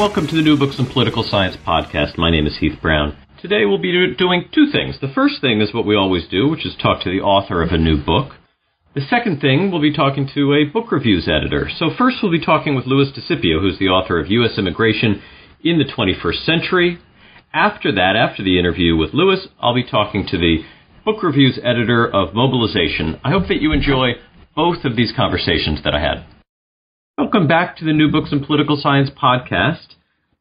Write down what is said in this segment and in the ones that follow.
Welcome to the New Books in Political Science podcast. My name is Heath Brown. Today we'll be doing two things. The first thing is what we always do, which is talk to the author of a new book. The second thing, we'll be talking to a book reviews editor. So first we'll be talking with Louis DeSipio, who's the author of U.S. Immigration in the 21st Century. After that, after the interview with Louis, I'll be talking to the book reviews editor of Mobilization. I hope that you enjoy both of these conversations that I had. Welcome back to the New Books in Political Science podcast.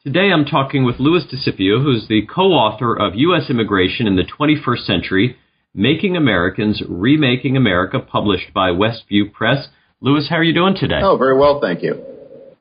Today I'm talking with Louis DeSipio, who's the co-author of U.S. Immigration in the 21st Century, Making Americans, Remaking America, published by Westview Press. Louis, how are you doing today? Oh, very well, thank you.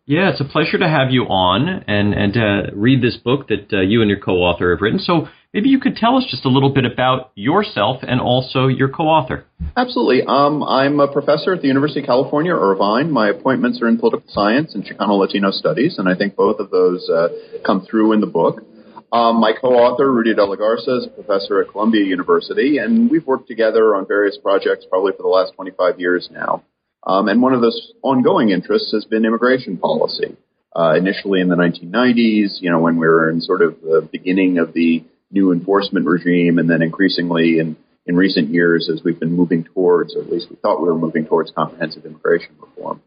Yeah, it's a pleasure to have you on and, and uh, read this book that uh, you and your co-author have written. So Maybe you could tell us just a little bit about yourself and also your co-author. Absolutely. Um, I'm a professor at the University of California, Irvine. My appointments are in political science and Chicano Latino studies, and I think both of those uh, come through in the book. Um, my co-author, Rudy de la Garza, is a professor at Columbia University, and we've worked together on various projects probably for the last 25 years now. Um, and one of those ongoing interests has been immigration policy. Uh, initially in the 1990s, you know, when we were in sort of the beginning of the new enforcement regime, and then increasingly in, in recent years as we've been moving towards, or at least we thought we were moving towards comprehensive immigration reform.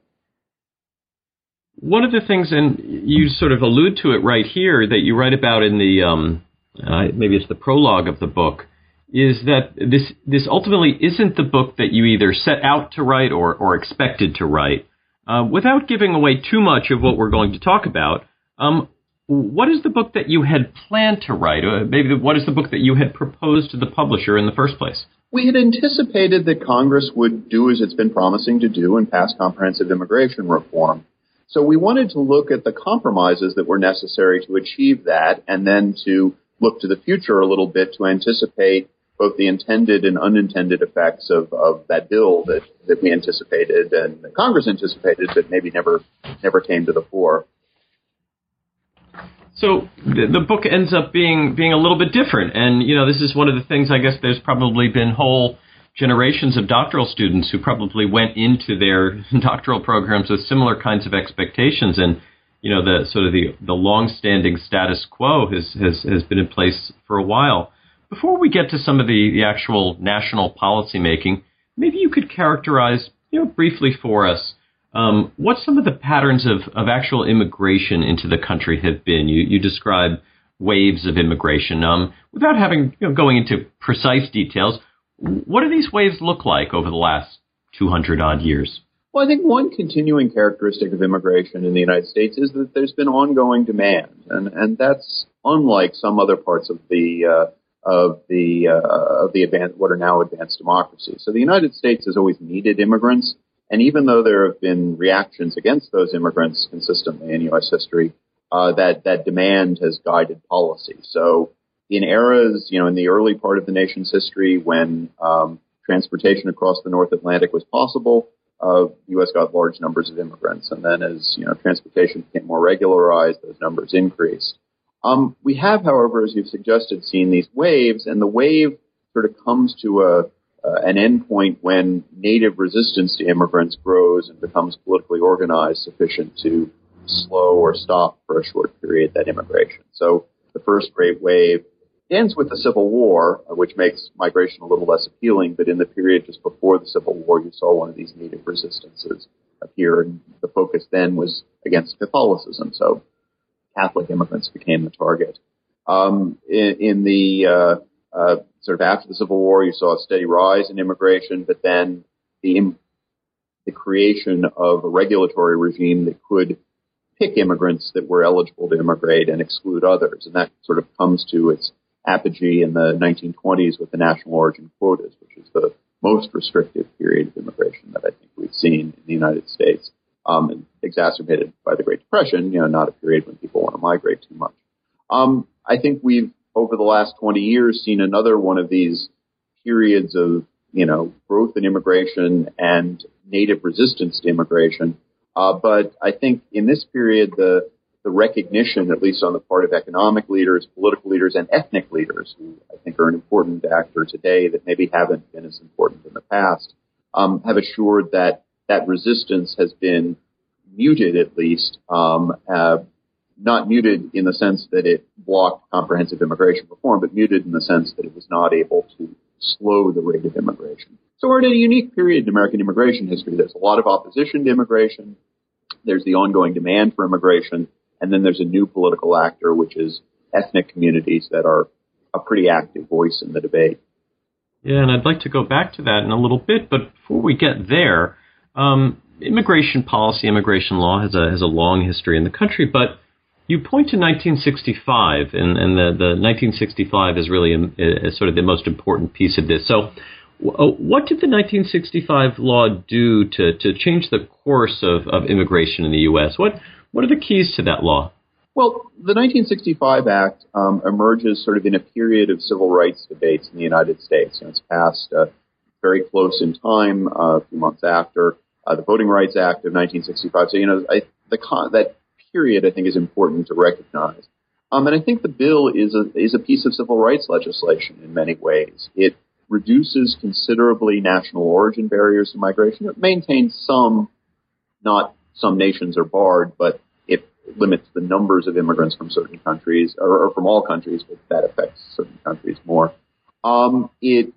One of the things, and you sort of allude to it right here, that you write about in the um, uh, maybe it's the prologue of the book, is that this this ultimately isn't the book that you either set out to write or or expected to write. Uh, without giving away too much of what we're going to talk about, um, what is the book that you had planned to write? Uh, maybe what is the book that you had proposed to the publisher in the first place? We had anticipated that Congress would do as it's been promising to do and pass comprehensive immigration reform. So we wanted to look at the compromises that were necessary to achieve that and then to look to the future a little bit to anticipate both the intended and unintended effects of, of that bill that, that we anticipated and that Congress anticipated but maybe never never came to the fore. So the, book ends up being being a little bit different, and you know this is one of the things I guess there's probably been whole generations of doctoral students who probably went into their doctoral programs with similar kinds of expectations, and you know the sort of the the long-standing status quo has has has been in place for a while. Before we get to some of the, the actual national policy making, maybe you could characterize you know briefly for us um, what some of the patterns of, of actual immigration into the country have been? You, you describe waves of immigration. Um, without having you know, going into precise details, what do these waves look like over the last 200 odd years? Well, I think one continuing characteristic of immigration in the United States is that there's been ongoing demand, and and that's unlike some other parts of the uh, of the uh, of the advanced, what are now advanced democracies. So the United States has always needed immigrants. And even though there have been reactions against those immigrants consistently in U.S. history, uh, that that demand has guided policy. So in eras, you know, in the early part of the nation's history, when um, transportation across the North Atlantic was possible, uh, the U.S. got large numbers of immigrants, and then as you know, transportation became more regularized, those numbers increased. Um, we have, however, as you've suggested, seen these waves, and the wave sort of comes to a uh, an endpoint when native resistance to immigrants grows and becomes politically organized sufficient to slow or stop for a short period that immigration. So the first great wave ends with the Civil War, uh, which makes migration a little less appealing, but in the period just before the Civil War, you saw one of these native resistances appear, and the focus then was against Catholicism. So Catholic immigrants became the target. Um, in, in, the uh, uh, sort of after the Civil War, you saw a steady rise in immigration, but then the the creation of a regulatory regime that could pick immigrants that were eligible to immigrate and exclude others, and that sort of comes to its apogee in the 1920s with the national origin quotas, which is the most restrictive period of immigration that I think we've seen in the United States. um, exacerbated by the Great Depression. You know, not a period when people want to migrate too much. Um, I think we've over the last 20 years seen another one of these periods of you know growth in immigration and native resistance to immigration. Uh, but I think in this period, the the recognition, at least on the part of economic leaders, political leaders, and ethnic leaders, who I think are an important actor today that maybe haven't been as important in the past, um, have assured that that resistance has been muted, at least, um, uh, not muted in the sense that it blocked comprehensive immigration reform, but muted in the sense that it was not able to slow the rate of immigration. So we're in a unique period in American immigration history. There's a lot of opposition to immigration. There's the ongoing demand for immigration. And then there's a new political actor, which is ethnic communities that are a pretty active voice in the debate. Yeah, and I'd like to go back to that in a little bit, but before we get there, um, immigration policy, immigration law has a has a long history in the country, but you point to 1965, and, and the, the 1965 is really a, a sort of the most important piece of this. So, w- what did the 1965 law do to, to change the course of, of immigration in the U.S.? What what are the keys to that law? Well, the 1965 Act um, emerges sort of in a period of civil rights debates in the United States. Know, it's passed uh, very close in time, uh, a few months after uh, the Voting Rights Act of 1965. So, you know, I, the con- that period I think is important to recognize. Um, and I think the bill is a is a piece of civil rights legislation in many ways. It reduces considerably national origin barriers to migration. It maintains some, not some nations are barred, but it limits the numbers of immigrants from certain countries or, or from all countries, but that affects certain countries more. Um, it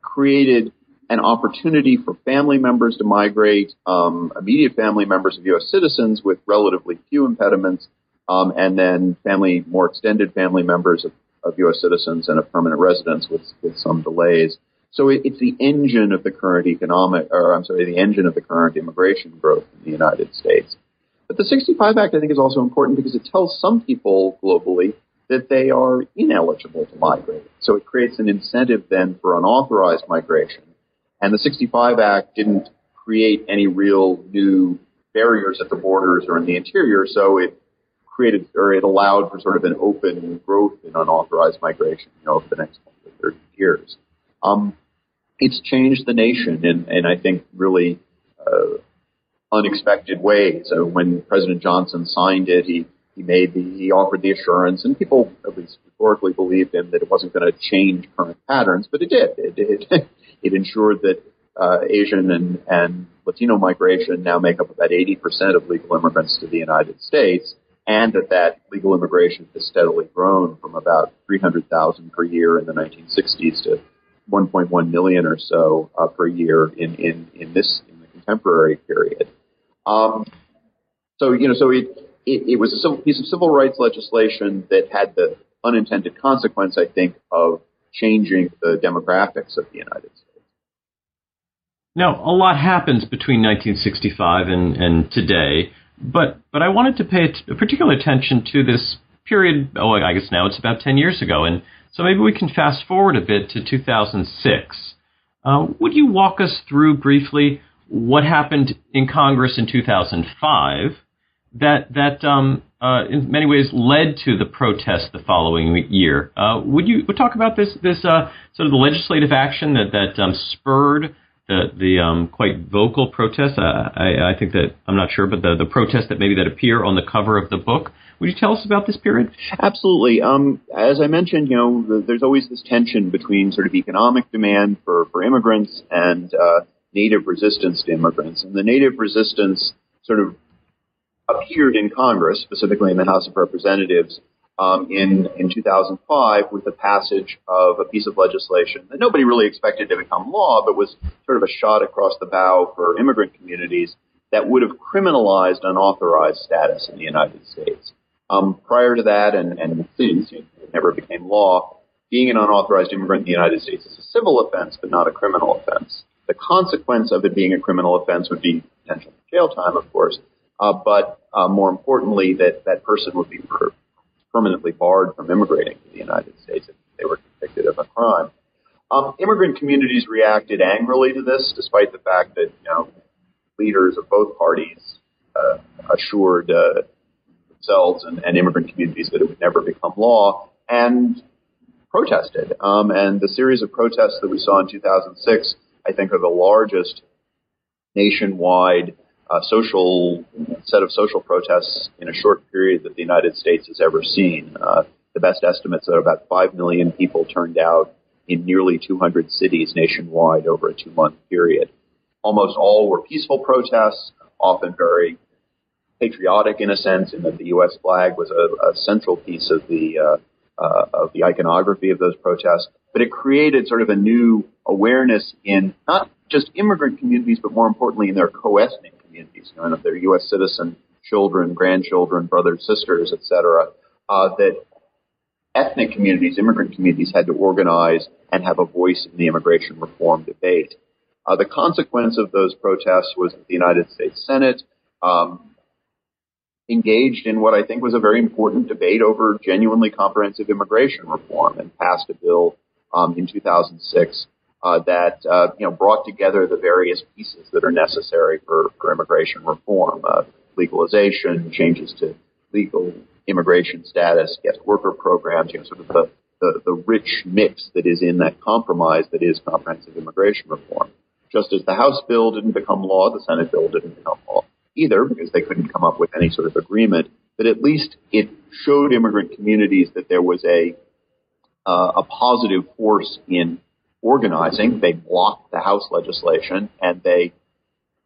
created an opportunity for family members to migrate, um, immediate family members of U.S. citizens with relatively few impediments, um, and then family, more extended family members of, of U.S. citizens and of permanent residents with, with some delays. So it, it's the engine of the current economic, or I'm sorry, the engine of the current immigration growth in the United States. But the 65 Act, I think, is also important because it tells some people globally that they are ineligible to migrate. So it creates an incentive then for unauthorized migration and the 65 Act didn't create any real new barriers at the borders or in the interior, so it created or it allowed for sort of an open growth in unauthorized migration, you know, over the next 30 years. Um, it's changed the nation in, in I think, really uh, unexpected ways. So when President Johnson signed it, he he made the he offered the assurance, and people at least rhetorically believed him that it wasn't going to change current patterns, but it did. It, it It ensured that uh, Asian and, and Latino migration now make up about 80% of legal immigrants to the United States, and that that legal immigration has steadily grown from about 300,000 per year in the 1960s to 1.1 million or so uh, per year in, in, in this in the contemporary period. Um, so you know, so it, it, it was a civil, piece of civil rights legislation that had the unintended consequence, I think, of changing the demographics of the United States. Now, a lot happens between 1965 and, and today, but but I wanted to pay particular attention to this period. Oh, I guess now it's about 10 years ago, and so maybe we can fast forward a bit to 2006. Uh, would you walk us through briefly what happened in Congress in 2005 that that um, uh, in many ways led to the protest the following year? Uh, would you would talk about this this uh, sort of the legislative action that that um, spurred the the um, quite vocal protests. Uh, I, I think that I'm not sure, but the the protests that maybe that appear on the cover of the book. Would you tell us about this period? Absolutely. Um, as I mentioned, you know, the, there's always this tension between sort of economic demand for for immigrants and uh, native resistance to immigrants, and the native resistance sort of appeared in Congress, specifically in the House of Representatives, um, in in 2005 with the passage of a piece of legislation that nobody really expected to become law, but was sort of a shot across the bow for immigrant communities that would have criminalized unauthorized status in the United States. Um, prior to that, and, and since it never became law, being an unauthorized immigrant in the United States is a civil offense, but not a criminal offense. The consequence of it being a criminal offense would be potential jail time, of course, but uh, more importantly, that that person would be permanently barred from immigrating to the United States if they were convicted of a crime. Um, immigrant communities reacted angrily to this, despite the fact that you know leaders of both parties uh, assured uh, themselves and, and, immigrant communities that it would never become law, and protested. Um, and the series of protests that we saw in 2006, I think, are the largest nationwide uh, social set of social protests in a short period that the United States has ever seen. Uh, the best estimates are about 5 million people turned out in nearly 200 cities nationwide over a two month period. Almost all were peaceful protests, often very patriotic in a sense, in that the U.S. flag was a, a central piece of the uh, uh, of the iconography of those protests. But it created sort of a new awareness in not just immigrant communities, but more importantly in their co-ethnic you know, their U.S. citizen children, grandchildren, brothers, sisters, etc. Uh, that ethnic communities, immigrant communities, had to organize and have a voice in the immigration reform debate. Uh, the consequence of those protests was that the United States Senate um, engaged in what I think was a very important debate over genuinely comprehensive immigration reform and passed a bill um, in 2006 uh, that uh, you know brought together the various pieces that are necessary for, for immigration reform, uh, legalization, changes to legal immigration status, guest worker programs, you know, sort of the, the, the rich mix that is in that compromise that is comprehensive immigration reform. Just as the House bill didn't become law, the Senate bill didn't become law either because they couldn't come up with any sort of agreement. But at least it showed immigrant communities that there was a uh, a positive force in organizing. They blocked the House legislation and they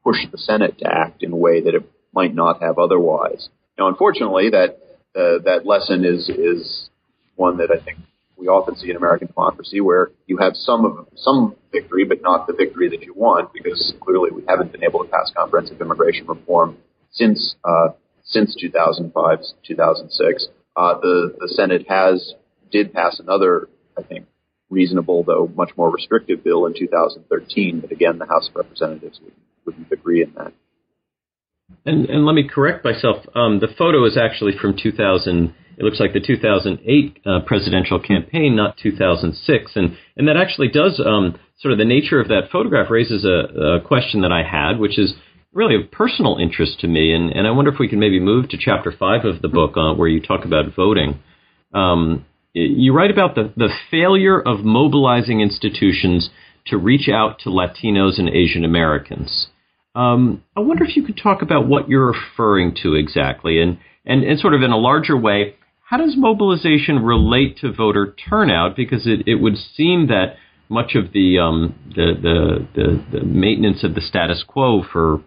pushed the Senate to act in a way that it might not have otherwise. Now, unfortunately, that uh, that lesson is is one that I think we often see in American democracy, where you have some of some victory, but not the victory that you want, because clearly we haven't been able to pass comprehensive immigration reform since uh, since 2005, 2006. Uh, the the Senate has did pass another, I think, reasonable though much more restrictive bill in 2013, but again, the House of Representatives wouldn't, wouldn't agree in that. And, and let me correct myself. Um, the photo is actually from 2000. It looks like the 2008 uh, presidential campaign, not 2006. And and that actually does um, sort of the nature of that photograph raises a, a, question that I had, which is really of personal interest to me. And and I wonder if we can maybe move to chapter five of the book uh, where you talk about voting. Um, you write about the, the failure of mobilizing institutions to reach out to Latinos and Asian Americans. Um, I wonder if you could talk about what you're referring to exactly, and, and, and sort of in a larger way, how does mobilization relate to voter turnout? Because it, it would seem that much of the, um, the, the, the, the maintenance of the status quo for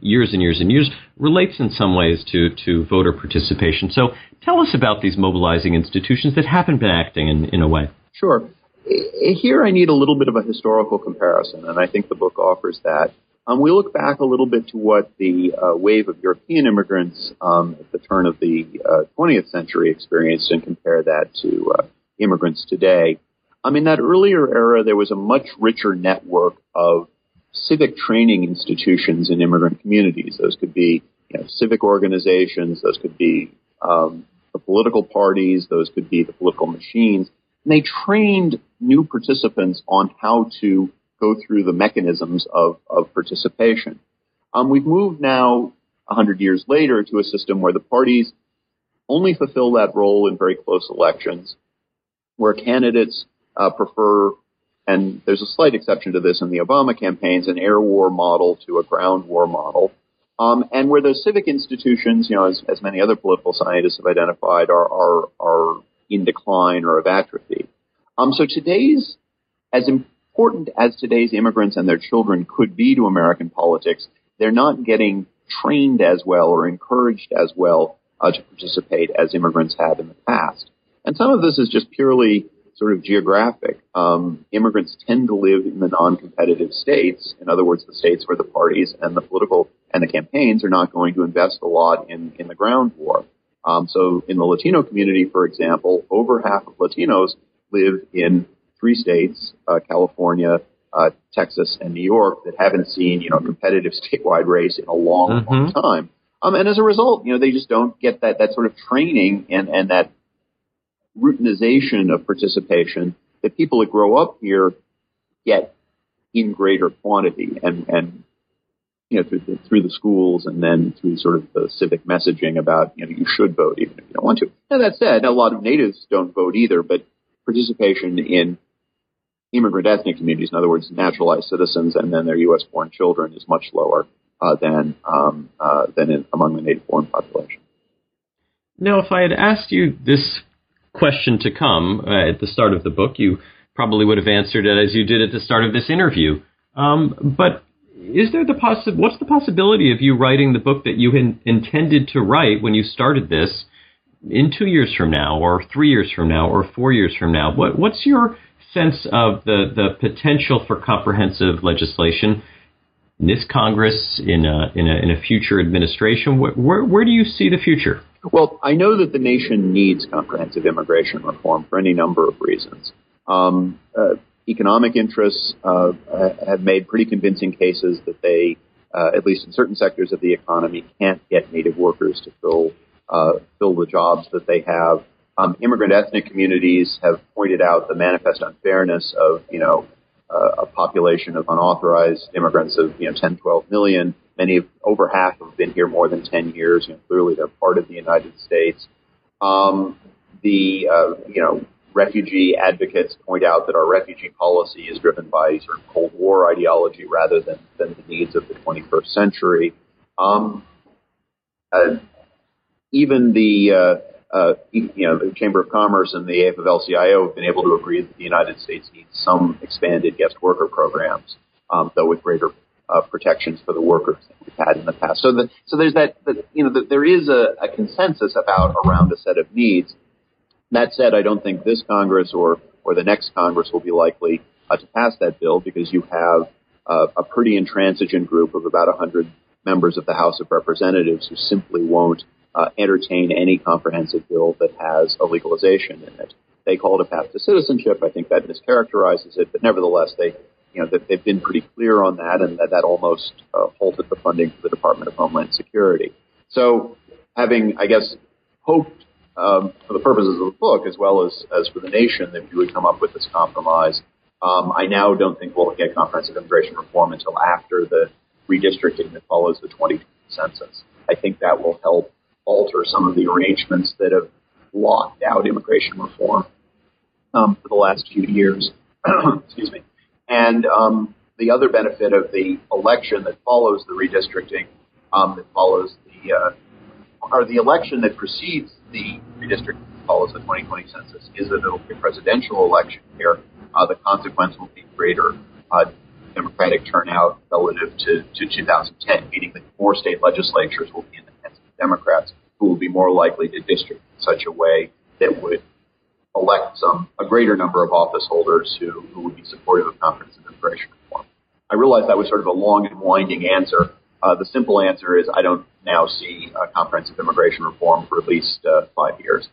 years and years and years relates in some ways to, to voter participation. So tell us about these mobilizing institutions that haven't been acting in, in a way. Sure. Here I need a little bit of a historical comparison, and I think the book offers that. Um, we look back a little bit to what the uh, wave of European immigrants um, at the turn of the uh, 20th century experienced and compare that to uh, immigrants today. Um, in that earlier era, there was a much richer network of civic training institutions in immigrant communities. Those could be you know, civic organizations, those could be um, the political parties, those could be the political machines. And they trained new participants on how to go through the mechanisms of, of participation. Um, we've moved now, 100 years later, to a system where the parties only fulfill that role in very close elections, where candidates uh, prefer, and there's a slight exception to this in the Obama campaigns, an air war model to a ground war model. Um, and where the civic institutions, you know, as, as many other political scientists have identified, are, are, are in decline or of atrophy. Um, so today's, as important as today's immigrants and their children could be to American politics, they're not getting trained as well or encouraged as well uh, to participate as immigrants have in the past. And some of this is just purely sort of geographic. Um, immigrants tend to live in the non-competitive states. In other words, the states where the parties and the political and the campaigns are not going to invest a lot in, in the ground war. Um, so in the Latino community, for example, over half of Latinos live in three states, uh, California, uh, Texas, and New York, that haven't seen you know a competitive statewide race in a long, mm-hmm. long time. Um, and as a result, you know they just don't get that that sort of training and and that routinization of participation that people that grow up here get in greater quantity. And and you know, through the, through the schools and then through sort of the civic messaging about, you know, you should vote even if you don't want to. Now that said, a lot of natives don't vote either, but participation in immigrant ethnic communities, in other words, naturalized citizens and then their U.S. born children is much lower uh, than um, uh, than in, among the native born population. Now, if I had asked you this question to come uh, at the start of the book, you probably would have answered it as you did at the start of this interview. Um, but is there the possi- What's the possibility of you writing the book that you in- intended to write when you started this in two years from now, or three years from now, or four years from now? What, what's your sense of the, the potential for comprehensive legislation in this Congress, in a, in a, in a future administration? Where do you see the future? Well, I know that the nation needs comprehensive immigration reform for any number of reasons. Um, uh, economic interests uh, have made pretty convincing cases that they, uh, at least in certain sectors of the economy, can't get native workers to fill uh, fill the jobs that they have. Um, immigrant ethnic communities have pointed out the manifest unfairness of, you know, uh, a population of unauthorized immigrants of, you know, 10, 12 million. Many of, over half have been here more than 10 years. Know, clearly they're part of the United States. Um, the, uh, you know, refugee advocates point out that our refugee policy is driven by sort of Cold War ideology rather than, than the needs of the 21st century. Um, uh, even the uh, uh, you know, the Chamber of Commerce and the AFL-CIO have been able to agree that the United States needs some expanded guest worker programs, um, though with greater uh, protections for the workers than we've had in the past. So, the, so there's that, you know, the, there is a, a consensus about around a set of needs. That said, I don't think this Congress or or the next Congress will be likely uh, to pass that bill because you have uh, a pretty intransigent group of about 100 members of the House of Representatives who simply won't uh, entertain any comprehensive bill that has a legalization in it. They call it a path to citizenship. I think that mischaracterizes it, but nevertheless, they, you know, they've been pretty clear on that, and that, that almost uh, halted the funding for the Department of Homeland Security. So, having, I guess, hoped um, for the purposes of the book as well as as for the nation that we would come up with this compromise, um, I now don't think we'll get comprehensive immigration reform until after the redistricting that follows the 2020 census. I think that will help alter some of the arrangements that have locked out immigration reform um, for the last few years. Excuse me. And um, the other benefit of the election that follows the redistricting, um, that follows the, uh, or the election that precedes the redistricting that follows the 2020 census, is that it'll be a presidential election here. Uh, the consequence will be greater uh, Democratic turnout relative to, to 2010, meaning that more state legislatures will be in the hands of Democrats who will be more likely to district in such a way that would elect some a greater number of office holders who, who would be supportive of comprehensive immigration reform. I realize that was sort of a long and winding answer. Uh, the simple answer is I don't now see uh, comprehensive immigration reform for at least uh, five years.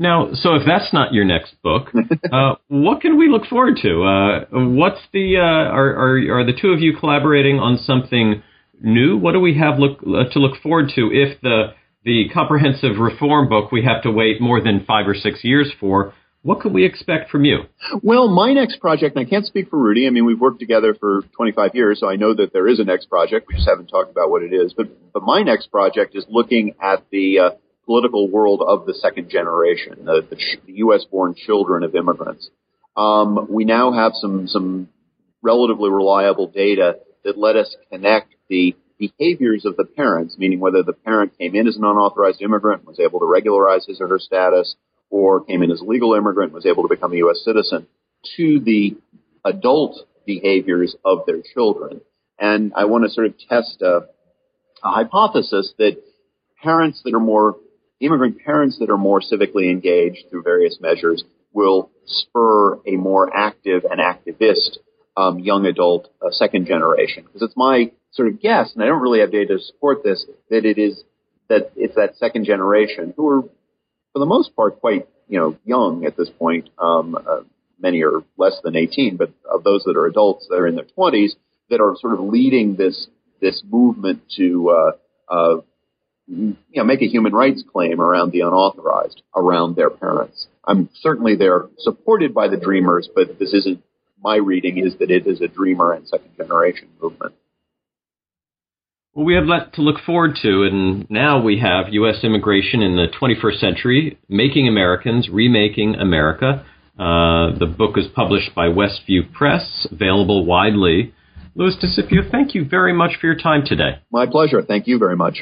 Now, so if that's not your next book, uh, what can we look forward to? Uh, what's the uh, are, are are the two of you collaborating on something new? What do we have look to look forward to if the the comprehensive reform book we have to wait more than five or six years for. What could we expect from you? Well, my next project, and I can't speak for Rudy. I mean, we've worked together for 25 years, so I know that there is a next project. We just haven't talked about what it is. But, but my next project is looking at the uh, political world of the second generation, the, the, the U.S. born children of immigrants. Um, we now have some, some relatively reliable data that let us connect the behaviors of the parents, meaning whether the parent came in as an unauthorized immigrant, was able to regularize his or her status, or came in as a legal immigrant, was able to become a U.S. citizen, to the adult behaviors of their children. And I want to sort of test a, a hypothesis that parents that are more, immigrant parents that are more civically engaged through various measures will spur a more active and activist um, young adult uh, second generation. Because it's my sort of guess, and I don't really have data to support this, that it is that it's that second generation who are, for the most part, quite you know young at this point. Um, uh, many are less than 18, but of those that are adults, they're in their 20s, that are sort of leading this this movement to uh, uh, you know make a human rights claim around the unauthorized, around their parents. I'm certainly they're supported by the Dreamers, but this isn't my reading is that it is a Dreamer and second generation movement. Well, we have that to look forward to, and now we have U.S. immigration in the 21st century, making Americans, remaking America. Uh, the book is published by Westview Press, available widely. Louis DeSipio, thank you very much for your time today. My pleasure. Thank you very much.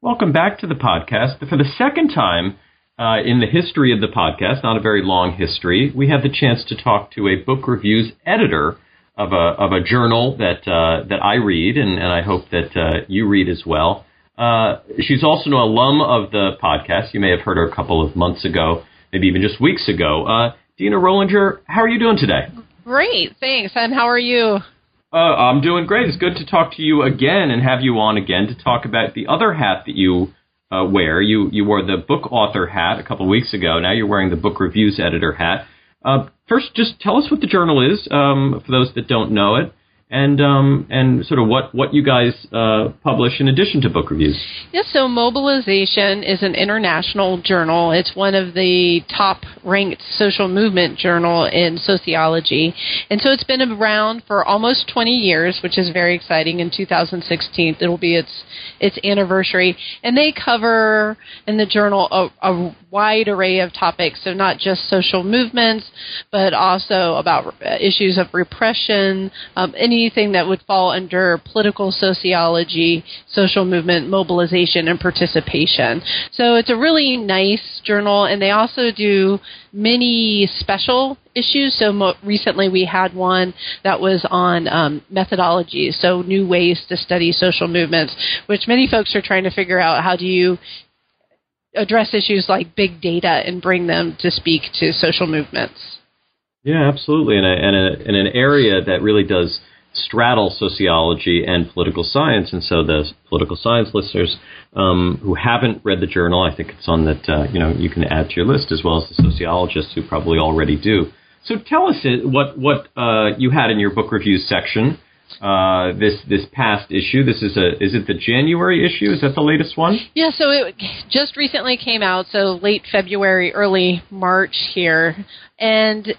Welcome back to the podcast. For the second time uh, in the history of the podcast, not a very long history, we have the chance to talk to a book reviews editor of a of a journal that uh, that I read, and, and I hope that uh, you read as well. Uh, she's also an alum of the podcast. You may have heard her a couple of months ago, maybe even just weeks ago. Uh, Deana Rohlinger, how are you doing today? Great, thanks. And how are you? Uh, I'm doing great. It's good to talk to you again and have you on again to talk about the other hat that you uh, wear. You you wore the book author hat a couple of weeks ago. Now you're wearing the book reviews editor hat. Uh, first, just tell us what the journal is um, for those that don't know it, and um, and sort of what what you guys uh, publish in addition to book reviews. Yes, so Mobilization is an international journal. It's one of the top ranked social movement journal in sociology, and so it's been around for almost 20 years, which is very exciting. In 2016, it'll be its its anniversary, and they cover in the journal a, a wide array of topics. So not just social movements, but also about issues of repression, um, anything that would fall under political sociology, social movement, mobilization, and participation. So it's a really nice journal, and they also do many special issues. So mo- recently we had one that was on um, methodology, so new ways to study social movements, which many folks are trying to figure out how do you address issues like big data and bring them to speak to social movements. Yeah, absolutely, and, and, in an area that really does straddle sociology and political science, and so the political science listeners um, who haven't read the journal, I think it's on that uh, you know you can add to your list as well as the sociologists who probably already do. So tell us what what uh, you had in your book reviews section uh, this this past issue. This is a is it the January issue? Is that the latest one? Yeah, so it just recently came out, so late February, early March here, and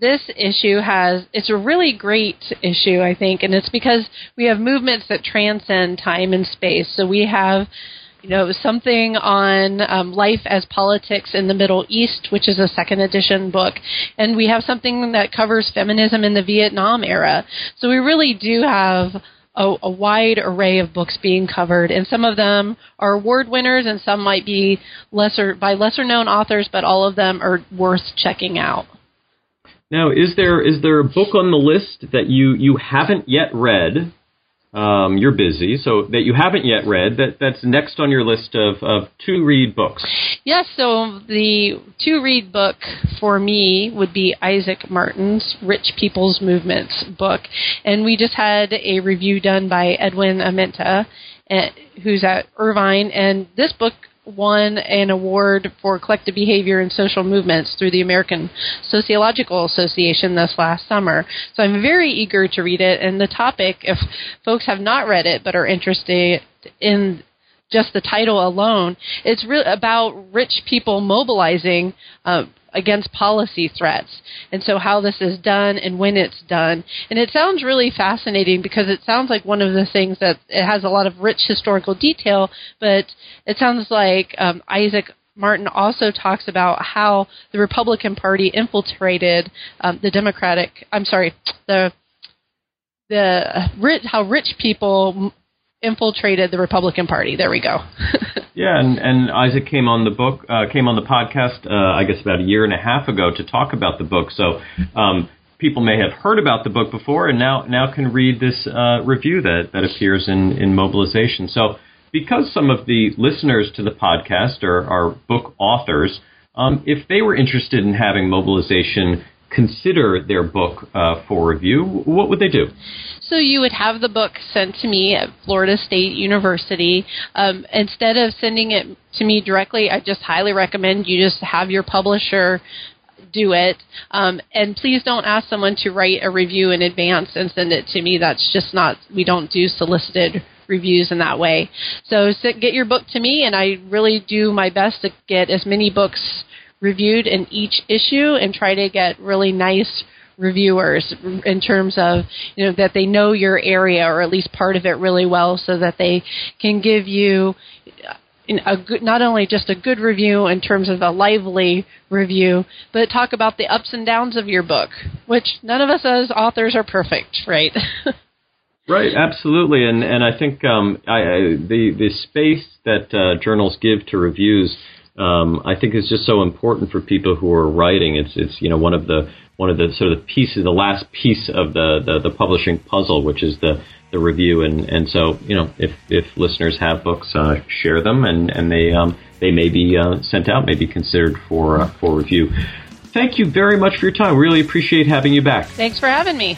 this issue has it's a really great issue, I think, and it's because we have movements that transcend time and space. So we have you know, something on um, life as politics in the Middle East, which is a second edition book, and we have something that covers feminism in the Vietnam era. So we really do have a, a, wide array of books being covered, and some of them are award winners, and some might be lesser by lesser known authors, but all of them are worth checking out. Now, is there is there a book on the list that you you haven't yet read um, you're busy, so that you haven't yet read, that, that's next on your list of, of to read books. Yes, so the to read book for me would be Isaac Martin's Rich People's Movements book. And we just had a review done by Edwin Amenta, uh, who's at Irvine, and this book won an award for collective behavior and social movements through the American Sociological Association this last summer. So I'm very eager to read it. And the topic, if folks have not read it but are interested in just the title alone, it's really about rich people mobilizing uh, against policy threats. And so how this is done and when it's done. And it sounds really fascinating because it sounds like one of the things that it has a lot of rich historical detail, but it sounds like um, Isaac Martin also talks about how the Republican Party infiltrated um, the Democratic. I'm sorry, the the rich, how rich people infiltrated the Republican Party. There we go. yeah, and, and Isaac came on the book, uh, came on the podcast, uh, I guess about a year and a half ago to talk about the book. So um, people may have heard about the book before, and now now can read this uh, review that that appears in in Mobilization. So because some of the listeners to the podcast are, are book authors, um, if they were interested in having Mobilization consider their book uh, for review, what would they do? So you would have the book sent to me at Florida State University. Um, instead of sending it to me directly, I just highly recommend you just have your publisher do it. Um, and please don't ask someone to write a review in advance and send it to me. That's just not, we don't do solicited reviews in that way. So get your book to me, and I really do my best to get as many books reviewed in each issue and try to get really nice reviewers in terms of you know that they know your area or at least part of it really well, so that they can give you a good, not only just a good review in terms of a lively review, but talk about the ups and downs of your book, which none of us as authors are perfect, right? Right, absolutely, and and I think um, I, I, the the space that uh, journals give to reviews, um, I think is just so important for people who are writing. It's it's you know one of the one of the sort of the pieces, the last piece of the, the, the publishing puzzle, which is the the review, and and so you know if if listeners have books, uh, share them, and and they um, they may be uh, sent out, may be considered for uh, for review. Thank you very much for your time. Really appreciate having you back. Thanks for having me.